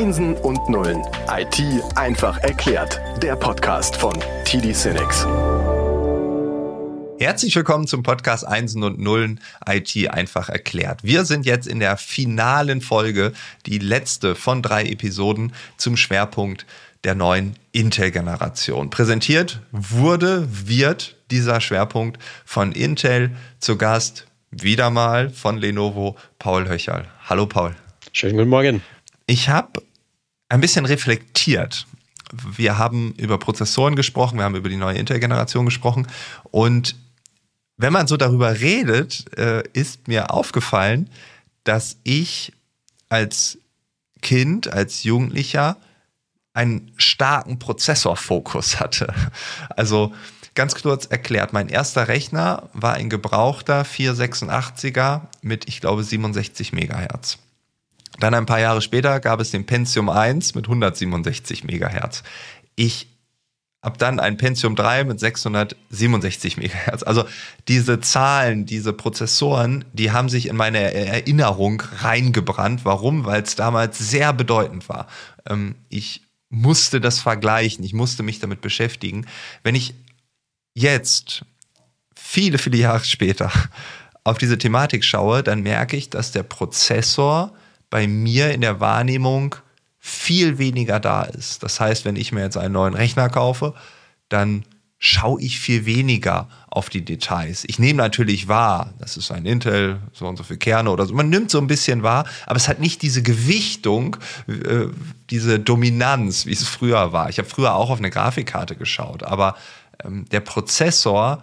Einsen und Nullen. IT einfach erklärt. Der Podcast von TD Cinex. Herzlich willkommen zum Podcast Einsen und Nullen IT einfach erklärt. Wir sind jetzt in der finalen Folge, die letzte von drei Episoden zum Schwerpunkt der neuen Intel-Generation. Präsentiert wurde, wird dieser Schwerpunkt von Intel zu Gast wieder mal von Lenovo Paul Höcherl. Hallo Paul. Schönen guten Morgen. Ich habe ein bisschen reflektiert. Wir haben über Prozessoren gesprochen, wir haben über die neue Intel-Generation gesprochen und wenn man so darüber redet, äh, ist mir aufgefallen, dass ich als Kind, als Jugendlicher einen starken Prozessorfokus hatte. Also ganz kurz erklärt, mein erster Rechner war ein gebrauchter 486er mit, ich glaube, 67 Megahertz. Dann ein paar Jahre später gab es den Pentium 1 mit 167 Megahertz. Ich habe dann ein Pentium 3 mit 667 Megahertz. Also diese Zahlen, diese Prozessoren, die haben sich in meine Erinnerung reingebrannt. Warum? Weil es damals sehr bedeutend war. Ähm, ich musste das vergleichen, ich musste mich damit beschäftigen. Wenn ich jetzt, viele, viele Jahre später, auf diese Thematik schaue, dann merke ich, dass der Prozessor bei mir in der Wahrnehmung viel weniger da ist. Das heißt, wenn ich mir jetzt einen neuen Rechner kaufe, dann schaue ich viel weniger auf die Details. Ich nehme natürlich wahr, das ist ein Intel, so und so viele Kerne oder so. Man nimmt so ein bisschen wahr, aber es hat nicht diese Gewichtung, äh, diese Dominanz, wie es früher war. Ich habe früher auch auf eine Grafikkarte geschaut, aber ähm, der Prozessor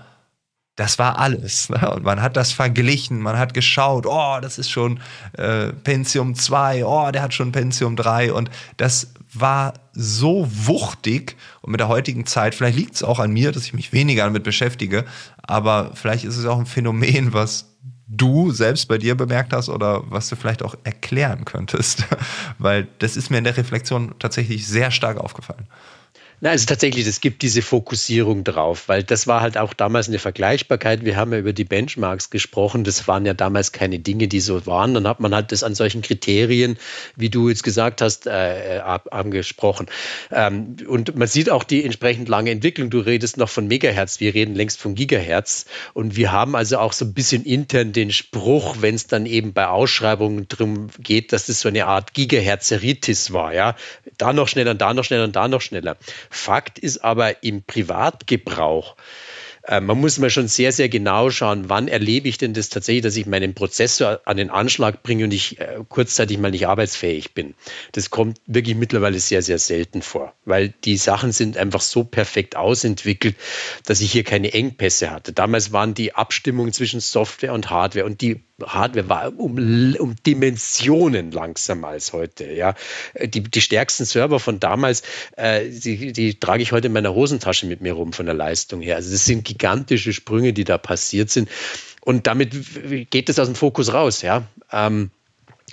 das war alles. Ne? Und man hat das verglichen, man hat geschaut, oh, das ist schon äh, Pentium 2, oh, der hat schon Pentium 3 und das war so wuchtig und mit der heutigen Zeit, vielleicht liegt es auch an mir, dass ich mich weniger damit beschäftige, aber vielleicht ist es auch ein Phänomen, was du selbst bei dir bemerkt hast oder was du vielleicht auch erklären könntest, weil das ist mir in der Reflexion tatsächlich sehr stark aufgefallen. Na, also tatsächlich, es gibt diese Fokussierung drauf, weil das war halt auch damals eine Vergleichbarkeit. Wir haben ja über die Benchmarks gesprochen. Das waren ja damals keine Dinge, die so waren. Dann hat man halt das an solchen Kriterien, wie du jetzt gesagt hast, äh, ab, angesprochen. Ähm, und man sieht auch die entsprechend lange Entwicklung. Du redest noch von Megahertz, wir reden längst von Gigahertz. Und wir haben also auch so ein bisschen intern den Spruch, wenn es dann eben bei Ausschreibungen drum geht, dass das so eine Art Gigahertzeritis war. Ja, da noch schneller, da noch schneller da noch schneller. Fakt ist aber im Privatgebrauch, äh, man muss mal schon sehr, sehr genau schauen, wann erlebe ich denn das tatsächlich, dass ich meinen Prozessor an den Anschlag bringe und ich äh, kurzzeitig mal nicht arbeitsfähig bin. Das kommt wirklich mittlerweile sehr, sehr selten vor, weil die Sachen sind einfach so perfekt ausentwickelt, dass ich hier keine Engpässe hatte. Damals waren die Abstimmungen zwischen Software und Hardware und die Hardware war um, um Dimensionen langsamer als heute. Ja. Die, die stärksten Server von damals, äh, die, die trage ich heute in meiner Hosentasche mit mir rum von der Leistung her. Also das sind gigantische Sprünge, die da passiert sind. Und damit geht es aus dem Fokus raus. Ja. Ähm,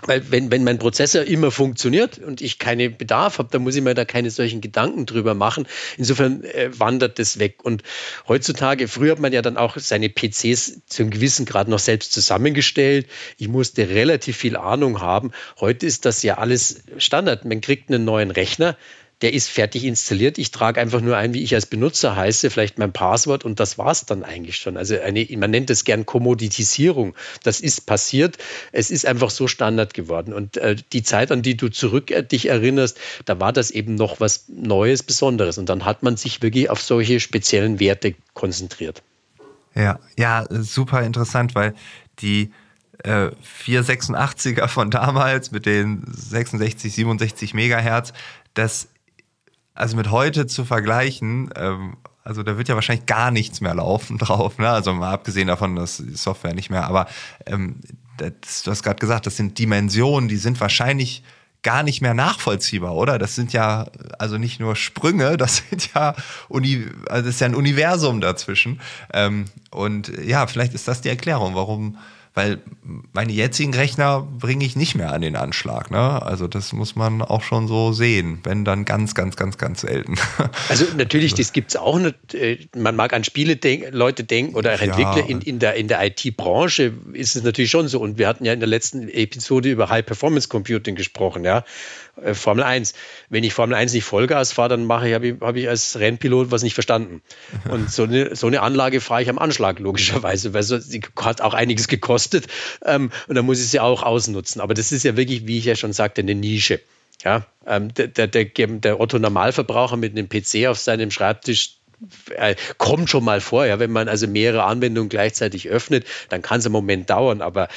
weil wenn, wenn mein Prozessor immer funktioniert und ich keinen Bedarf habe, dann muss ich mir da keine solchen Gedanken drüber machen. Insofern äh, wandert das weg. Und heutzutage, früher hat man ja dann auch seine PCs zu einem gewissen Grad noch selbst zusammengestellt. Ich musste relativ viel Ahnung haben. Heute ist das ja alles Standard. Man kriegt einen neuen Rechner der ist fertig installiert. Ich trage einfach nur ein, wie ich als Benutzer heiße, vielleicht mein Passwort und das war es dann eigentlich schon. Also eine, man nennt es gern Kommoditisierung. Das ist passiert. Es ist einfach so Standard geworden. Und äh, die Zeit, an die du zurück äh, dich erinnerst, da war das eben noch was Neues, Besonderes. Und dann hat man sich wirklich auf solche speziellen Werte konzentriert. Ja, ja, super interessant, weil die äh, 486er von damals mit den 66, 67 Megahertz, das also mit heute zu vergleichen, ähm, also da wird ja wahrscheinlich gar nichts mehr laufen drauf, ne? Also mal abgesehen davon, dass die Software nicht mehr, aber ähm, das, du hast gerade gesagt, das sind Dimensionen, die sind wahrscheinlich gar nicht mehr nachvollziehbar, oder? Das sind ja also nicht nur Sprünge, das sind ja Uni, also das ist ja ein Universum dazwischen. Ähm, und ja, vielleicht ist das die Erklärung, warum weil meine jetzigen Rechner bringe ich nicht mehr an den Anschlag. Ne? Also das muss man auch schon so sehen, wenn dann ganz, ganz, ganz, ganz selten. Also natürlich, das gibt es auch nicht. Äh, man mag an Spiele denk Leute denken oder auch Entwickler ja. in, in der, in der IT-Branche ist es natürlich schon so. Und wir hatten ja in der letzten Episode über High-Performance-Computing gesprochen, ja. Äh, Formel 1. Wenn ich Formel 1 nicht Vollgas fahre, dann mache ich, habe ich, hab ich als Rennpilot was nicht verstanden. Und so eine, so eine Anlage fahre ich am Anschlag, logischerweise, weil so, sie hat auch einiges gekostet. Ähm, und dann muss ich sie auch ausnutzen. Aber das ist ja wirklich, wie ich ja schon sagte, eine Nische. Ja, ähm, der, der, der Otto Normalverbraucher mit einem PC auf seinem Schreibtisch, äh, kommt schon mal vor, ja, wenn man also mehrere Anwendungen gleichzeitig öffnet, dann kann es einen Moment dauern. Aber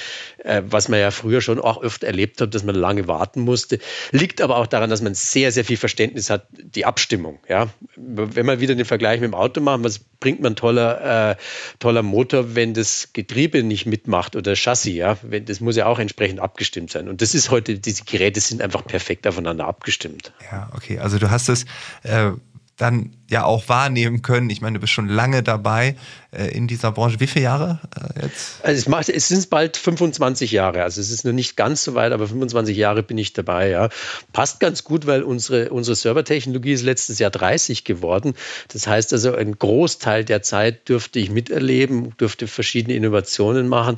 äh, was man ja früher schon auch oft erlebt hat, dass man lange warten musste, liegt aber auch daran, dass man sehr, sehr viel Verständnis hat, die Abstimmung. Ja, wenn man wieder den Vergleich mit dem Auto macht, was bringt man toller, äh, toller Motor, wenn das Getriebe nicht mitmacht oder das Chassis, ja, wenn, das muss ja auch entsprechend abgestimmt sein. Und das ist heute, diese Geräte sind einfach perfekt aufeinander abgestimmt. Ja, okay. Also du hast es äh, dann ja auch wahrnehmen können. Ich meine, du bist schon lange dabei in dieser Branche. Wie viele Jahre äh, jetzt? Also es, macht, es sind bald 25 Jahre. Also es ist noch nicht ganz so weit, aber 25 Jahre bin ich dabei. Ja. Passt ganz gut, weil unsere, unsere Servertechnologie ist letztes Jahr 30 geworden. Das heißt also, ein Großteil der Zeit dürfte ich miterleben, dürfte verschiedene Innovationen machen.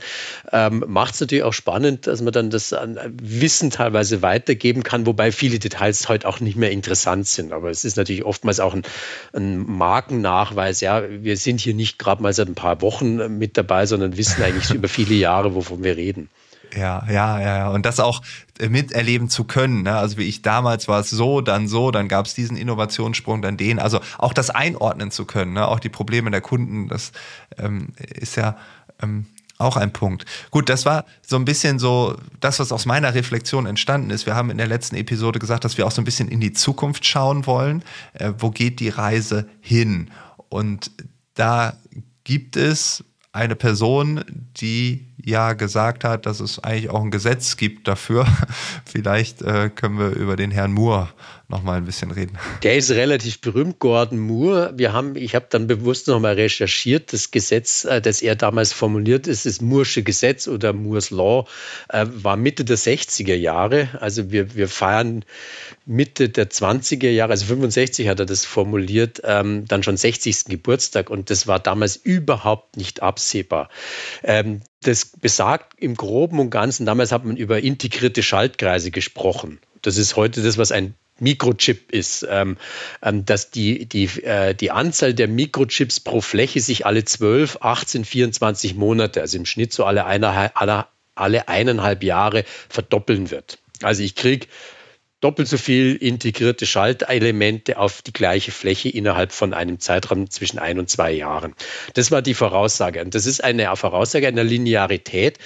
Ähm, Macht es natürlich auch spannend, dass man dann das Wissen teilweise weitergeben kann, wobei viele Details heute auch nicht mehr interessant sind. Aber es ist natürlich oftmals auch ein ein Markennachweis. Ja, wir sind hier nicht gerade mal seit ein paar Wochen mit dabei, sondern wissen eigentlich über viele Jahre, wovon wir reden. Ja, ja, ja, und das auch miterleben zu können. Ne? Also wie ich damals war es so, dann so, dann gab es diesen Innovationssprung, dann den. Also auch das einordnen zu können, ne? auch die Probleme der Kunden, das ähm, ist ja ähm, auch ein Punkt. Gut, das war so ein bisschen so das, was aus meiner Reflexion entstanden ist. Wir haben in der letzten Episode gesagt, dass wir auch so ein bisschen in die Zukunft schauen wollen. Äh, wo geht die Reise hin? Und da gibt es eine Person, die ja gesagt hat, dass es eigentlich auch ein Gesetz gibt dafür. Vielleicht äh, können wir über den Herrn Moore noch mal ein bisschen reden. Der ist relativ berühmt, Gordon Moore. Wir haben, ich habe dann bewusst noch mal recherchiert, das Gesetz, äh, das er damals formuliert ist, das Moore'sche Gesetz oder Moore's Law, äh, war Mitte der 60er Jahre. Also wir, wir feiern Mitte der 20er Jahre, also 65 hat er das formuliert, ähm, dann schon 60. Geburtstag und das war damals überhaupt nicht absehbar. Das besagt im Groben und Ganzen, damals hat man über integrierte Schaltkreise gesprochen. Das ist heute das, was ein Mikrochip ist, ähm, ähm, dass die, die, äh, die Anzahl der Mikrochips pro Fläche sich alle 12, 18, 24 Monate, also im Schnitt so alle, eine, alle, alle eineinhalb Jahre verdoppeln wird. Also ich kriege doppelt so viel integrierte Schaltelemente auf die gleiche Fläche innerhalb von einem Zeitraum zwischen ein und zwei Jahren. Das war die Voraussage. Und das ist eine Voraussage einer Linearität.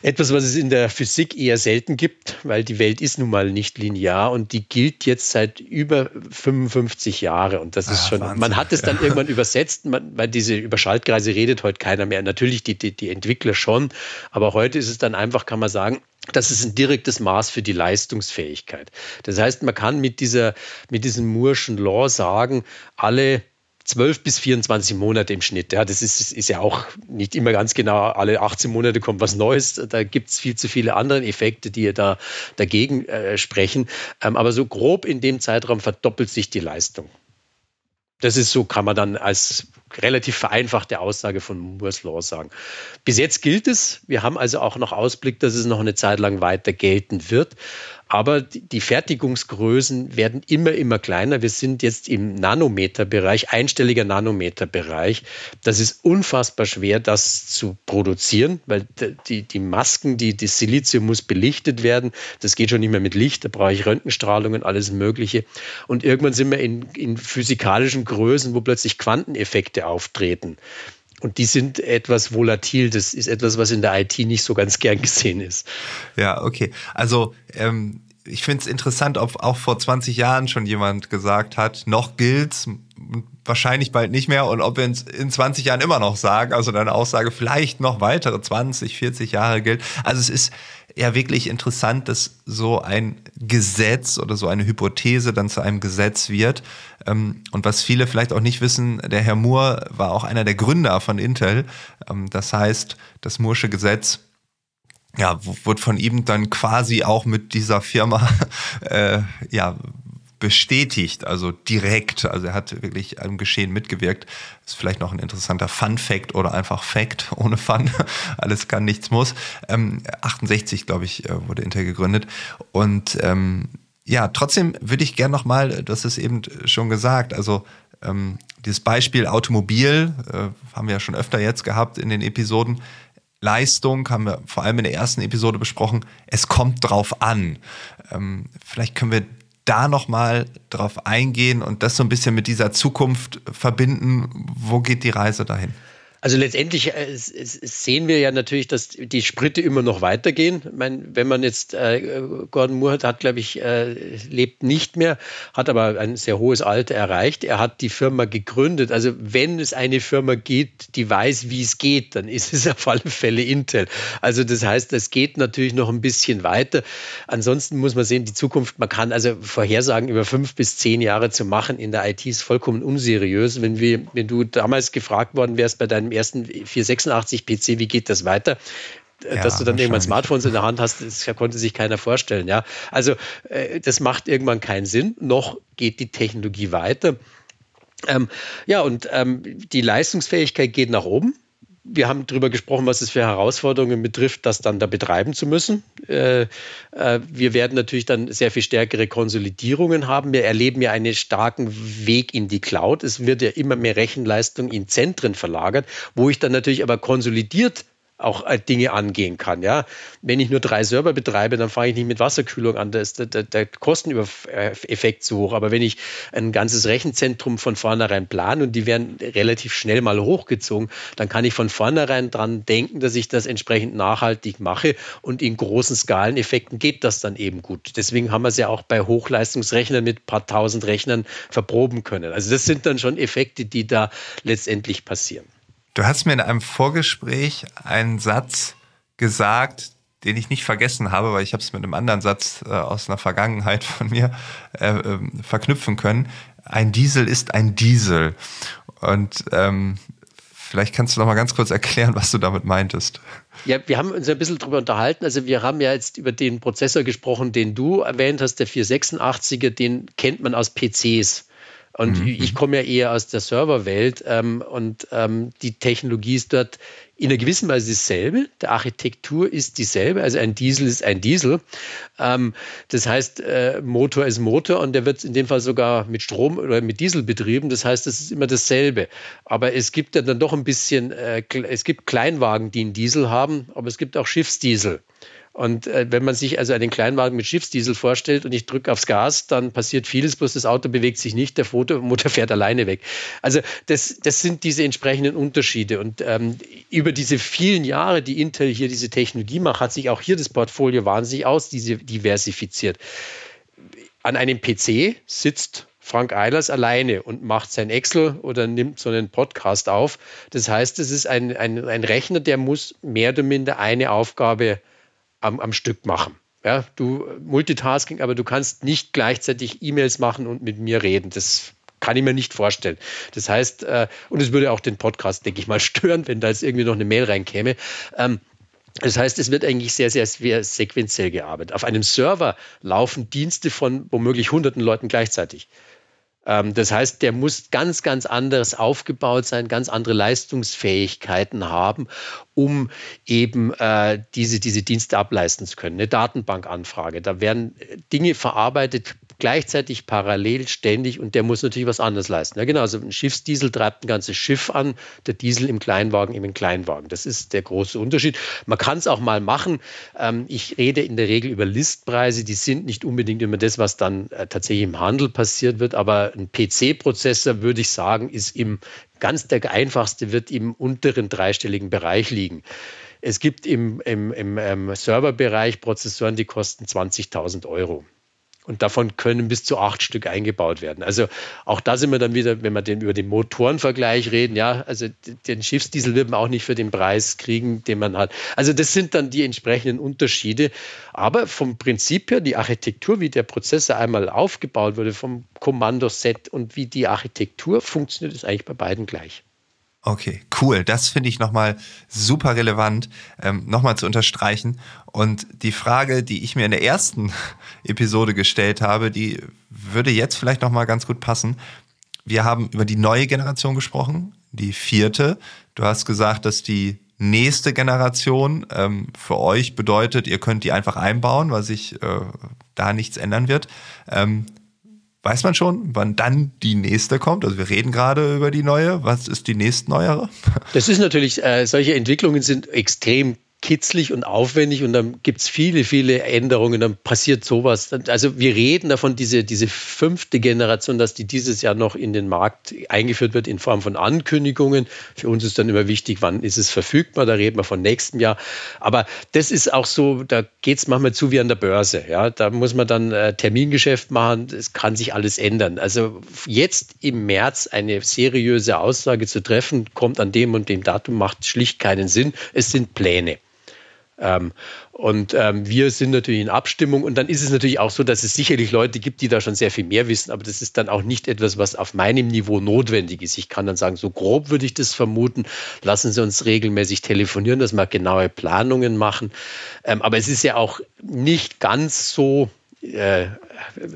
Etwas, was es in der Physik eher selten gibt, weil die Welt ist nun mal nicht linear und die gilt jetzt seit über 55 Jahren. Und das ist ah, schon, Wahnsinn. man hat es dann ja. irgendwann übersetzt, man, weil diese über Schaltkreise redet heute keiner mehr. Natürlich die, die, die Entwickler schon, aber heute ist es dann einfach, kann man sagen, das ist ein direktes Maß für die Leistungsfähigkeit. Das heißt, man kann mit dieser, mit diesem Moore'schen Law sagen, alle 12 bis 24 Monate im Schnitt. Ja, das ist, ist ja auch nicht immer ganz genau. Alle 18 Monate kommt was Neues. Da gibt es viel zu viele andere Effekte, die da dagegen äh, sprechen. Ähm, aber so grob in dem Zeitraum verdoppelt sich die Leistung. Das ist so, kann man dann als relativ vereinfachte Aussage von Moore's Law sagen. Bis jetzt gilt es. Wir haben also auch noch Ausblick, dass es noch eine Zeit lang weiter gelten wird. Aber die Fertigungsgrößen werden immer, immer kleiner. Wir sind jetzt im Nanometerbereich, einstelliger Nanometerbereich. Das ist unfassbar schwer, das zu produzieren, weil die, die Masken, die, das Silizium muss belichtet werden. Das geht schon nicht mehr mit Licht. Da brauche ich Röntgenstrahlungen, alles Mögliche. Und irgendwann sind wir in, in physikalischen Größen, wo plötzlich Quanteneffekte auftreten. Und die sind etwas volatil. Das ist etwas, was in der IT nicht so ganz gern gesehen ist. Ja, okay. Also ähm, ich finde es interessant, ob auch vor 20 Jahren schon jemand gesagt hat, noch gilt's, wahrscheinlich bald nicht mehr und ob wir es in 20 Jahren immer noch sagen, also deine Aussage vielleicht noch weitere 20, 40 Jahre gilt. Also es ist ja wirklich interessant, dass so ein Gesetz oder so eine Hypothese dann zu einem Gesetz wird. Ähm, und was viele vielleicht auch nicht wissen, der Herr Moore war auch einer der Gründer von Intel. Ähm, das heißt, das Moore'sche Gesetz ja, wurde von ihm dann quasi auch mit dieser Firma äh, ja, bestätigt, also direkt. Also er hat wirklich am Geschehen mitgewirkt. Ist vielleicht noch ein interessanter Fun-Fact oder einfach Fact ohne Fun. Alles kann, nichts muss. Ähm, 68, glaube ich, äh, wurde Intel gegründet. Und ähm, ja, trotzdem würde ich gerne nochmal, das ist eben schon gesagt, also ähm, dieses Beispiel Automobil äh, haben wir ja schon öfter jetzt gehabt in den Episoden. Leistung haben wir vor allem in der ersten Episode besprochen. Es kommt drauf an. Ähm, vielleicht können wir da nochmal drauf eingehen und das so ein bisschen mit dieser Zukunft verbinden. Wo geht die Reise dahin? Also letztendlich äh, sehen wir ja natürlich, dass die Spritte immer noch weitergehen. Ich meine, wenn man jetzt äh, Gordon Moore hat, hat glaube ich, äh, lebt nicht mehr, hat aber ein sehr hohes Alter erreicht. Er hat die Firma gegründet. Also wenn es eine Firma gibt, die weiß, wie es geht, dann ist es auf alle Fälle Intel. Also das heißt, es geht natürlich noch ein bisschen weiter. Ansonsten muss man sehen, die Zukunft, man kann also Vorhersagen über fünf bis zehn Jahre zu machen in der IT ist vollkommen unseriös. Wenn wir, wenn du damals gefragt worden wärst bei deinem deinem ersten 486 PC, wie geht das weiter? Ja, dass du dann irgendwann Smartphones in der Hand hast, das konnte sich keiner vorstellen. Ja, also äh, das macht irgendwann keinen Sinn. Noch geht die Technologie weiter. Ähm, ja, und ähm, die Leistungsfähigkeit geht nach oben wir haben darüber gesprochen, was es für Herausforderungen betrifft, das dann da betreiben zu müssen. Äh, äh, wir werden natürlich dann sehr viel stärkere Konsolidierungen haben. Wir erleben ja einen starken Weg in die Cloud. Es wird ja immer mehr Rechenleistung in Zentren verlagert, wo ich dann natürlich aber konsolidiert auch äh, Dinge angehen kann. Ja, wenn ich nur drei Server betreibe, dann fange ich nicht mit Wasserkühlung an. Da ist der, der, der Kosteneffekt zu hoch. Aber wenn ich ein ganzes Rechenzentrum von vornherein plane und die werden relativ schnell mal hochgezogen, dann kann ich von vornherein dran denken, dass ich das entsprechend nachhaltig mache und in großen Skaleneffekten geht das dann eben gut. Deswegen haben wir es ja auch bei Hochleistungsrechnern mit ein paar tausend Rechnern verproben können. Also das sind dann schon Effekte, die da letztendlich passieren. Du hast mir in einem Vorgespräch einen Satz gesagt, den ich nicht vergessen habe, weil ich habe es mit einem anderen Satz äh, aus einer Vergangenheit von mir äh, äh, verknüpfen können. Ein Diesel ist ein Diesel. Und ähm, vielleicht kannst du noch mal ganz kurz erklären, was du damit meintest. Ja, wir haben uns ein bisschen darüber unterhalten. Also wir haben ja jetzt über den Prozessor gesprochen, den du erwähnt hast, der 486er, den kennt man aus PCs. Und mhm. ich komme ja eher aus der Serverwelt ähm, und ähm, die Technologie ist dort in einer gewissen Weise dieselbe. Die Architektur ist dieselbe. Also ein Diesel ist ein Diesel. Ähm, das heißt, äh, Motor ist Motor und der wird in dem Fall sogar mit Strom oder mit Diesel betrieben. Das heißt, es ist immer dasselbe. Aber es gibt ja dann doch ein bisschen, äh, es gibt Kleinwagen, die einen Diesel haben, aber es gibt auch Schiffsdiesel. Und äh, wenn man sich also einen Kleinwagen mit Schiffsdiesel vorstellt und ich drücke aufs Gas, dann passiert vieles, bloß das Auto bewegt sich nicht, der Fotomotor fährt alleine weg. Also das, das sind diese entsprechenden Unterschiede. Und ähm, über diese vielen Jahre, die Intel hier diese Technologie macht, hat sich auch hier das Portfolio wahnsinnig ausdiversifiziert. An einem PC sitzt Frank Eilers alleine und macht sein Excel oder nimmt so einen Podcast auf. Das heißt, es ist ein, ein, ein Rechner, der muss mehr oder minder eine Aufgabe am, am Stück machen. Ja, du Multitasking, aber du kannst nicht gleichzeitig E-Mails machen und mit mir reden. Das kann ich mir nicht vorstellen. Das heißt, äh, und es würde auch den Podcast, denke ich mal, stören, wenn da jetzt irgendwie noch eine Mail reinkäme. Ähm, das heißt, es wird eigentlich sehr, sehr, sehr sequenziell gearbeitet. Auf einem Server laufen Dienste von womöglich hunderten Leuten gleichzeitig. Ähm, das heißt, der muss ganz, ganz anders aufgebaut sein, ganz andere Leistungsfähigkeiten haben, um eben äh, diese, diese Dienste ableisten zu können. Eine Datenbankanfrage, da werden Dinge verarbeitet, gleichzeitig parallel ständig und der muss natürlich was anderes leisten. Ja, genau, also ein Schiffsdiesel treibt ein ganzes Schiff an, der Diesel im Kleinwagen eben im Kleinwagen. Das ist der große Unterschied. Man kann es auch mal machen. Ähm, ich rede in der Regel über Listpreise, die sind nicht unbedingt immer das, was dann äh, tatsächlich im Handel passiert wird, aber ein PC-Prozessor, würde ich sagen, ist im ganz der einfachste, wird im unteren dreistelligen Bereich liegen. Es gibt im, im, im, im Serverbereich Prozessoren, die kosten 20.000 Euro. Und davon können bis zu acht Stück eingebaut werden. Also auch da sind wir dann wieder, wenn wir den, über den Motorenvergleich reden, ja, also den Schiffsdiesel wird man auch nicht für den Preis kriegen, den man hat. Also das sind dann die entsprechenden Unterschiede. Aber vom Prinzip her, die Architektur, wie der Prozessor einmal aufgebaut wurde, vom Kommandoset und wie die Architektur funktioniert, ist eigentlich bei beiden gleich. Okay, cool. Das finde ich nochmal super relevant, ähm, nochmal zu unterstreichen. Und die Frage, die ich mir in der ersten Episode gestellt habe, die würde jetzt vielleicht nochmal ganz gut passen. Wir haben über die neue Generation gesprochen, die vierte. Du hast gesagt, dass die nächste Generation ähm, für euch bedeutet, ihr könnt die einfach einbauen, weil sich äh, da nichts ändern wird. Ähm, Weiß man schon, wann dann die nächste kommt? Also wir reden gerade über die neue. Was ist die nächstneuere? Das ist natürlich, äh, solche Entwicklungen sind extrem kitzlig und aufwendig und dann gibt es viele, viele Änderungen, dann passiert sowas. Also wir reden davon, diese, diese fünfte Generation, dass die dieses Jahr noch in den Markt eingeführt wird in Form von Ankündigungen. Für uns ist dann immer wichtig, wann ist es verfügbar, da reden wir von nächstem Jahr. Aber das ist auch so, da geht es manchmal zu wie an der Börse. Ja? Da muss man dann äh, Termingeschäft machen, es kann sich alles ändern. Also jetzt im März eine seriöse Aussage zu treffen, kommt an dem und dem Datum, macht schlicht keinen Sinn. Es sind Pläne. Ähm, und ähm, wir sind natürlich in Abstimmung und dann ist es natürlich auch so, dass es sicherlich Leute gibt, die da schon sehr viel mehr wissen, aber das ist dann auch nicht etwas, was auf meinem Niveau notwendig ist. Ich kann dann sagen, so grob würde ich das vermuten. Lassen Sie uns regelmäßig telefonieren, dass wir genaue Planungen machen. Ähm, aber es ist ja auch nicht ganz so äh,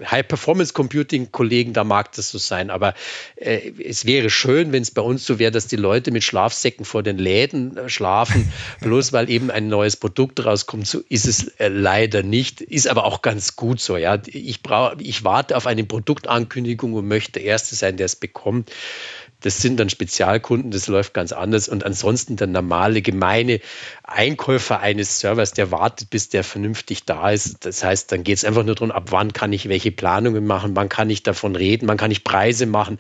High-Performance-Computing-Kollegen, da mag das so sein, aber äh, es wäre schön, wenn es bei uns so wäre, dass die Leute mit Schlafsäcken vor den Läden äh, schlafen, bloß weil eben ein neues Produkt rauskommt. So ist es äh, leider nicht, ist aber auch ganz gut so. Ja, ich brauche, ich warte auf eine Produktankündigung und möchte der Erste sein, der es bekommt. Das sind dann Spezialkunden, das läuft ganz anders. Und ansonsten der normale, gemeine Einkäufer eines Servers, der wartet, bis der vernünftig da ist. Das heißt, dann geht es einfach nur darum, ab wann kann ich welche Planungen machen, wann kann ich davon reden, wann kann ich Preise machen.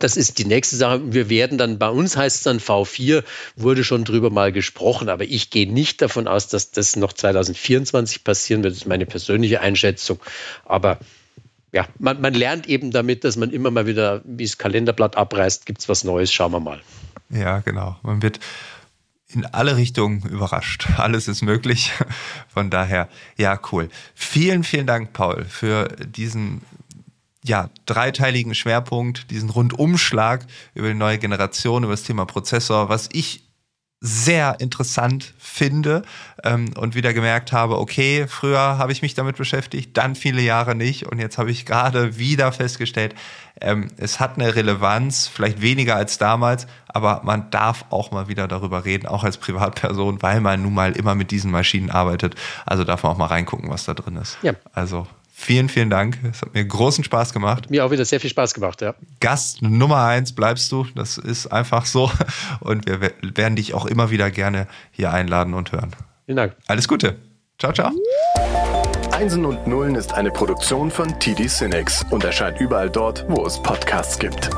Das ist die nächste Sache. Wir werden dann, bei uns heißt es dann V4, wurde schon drüber mal gesprochen, aber ich gehe nicht davon aus, dass das noch 2024 passieren wird. Das ist meine persönliche Einschätzung. Aber ja, man, man lernt eben damit, dass man immer mal wieder, wie das Kalenderblatt abreißt, gibt es was Neues, schauen wir mal. Ja, genau. Man wird in alle Richtungen überrascht. Alles ist möglich. Von daher, ja, cool. Vielen, vielen Dank, Paul, für diesen ja, dreiteiligen Schwerpunkt, diesen Rundumschlag über die neue Generation, über das Thema Prozessor, was ich sehr interessant finde ähm, und wieder gemerkt habe, okay, früher habe ich mich damit beschäftigt, dann viele Jahre nicht und jetzt habe ich gerade wieder festgestellt, ähm, es hat eine Relevanz, vielleicht weniger als damals, aber man darf auch mal wieder darüber reden, auch als Privatperson, weil man nun mal immer mit diesen Maschinen arbeitet. Also darf man auch mal reingucken, was da drin ist. Ja. Also Vielen, vielen Dank. Es hat mir großen Spaß gemacht. Mir auch wieder sehr viel Spaß gemacht, ja. Gast Nummer eins bleibst du. Das ist einfach so. Und wir werden dich auch immer wieder gerne hier einladen und hören. Vielen Dank. Alles Gute. Ciao, ciao. Einsen und Nullen ist eine Produktion von TD Cinex und erscheint überall dort, wo es Podcasts gibt.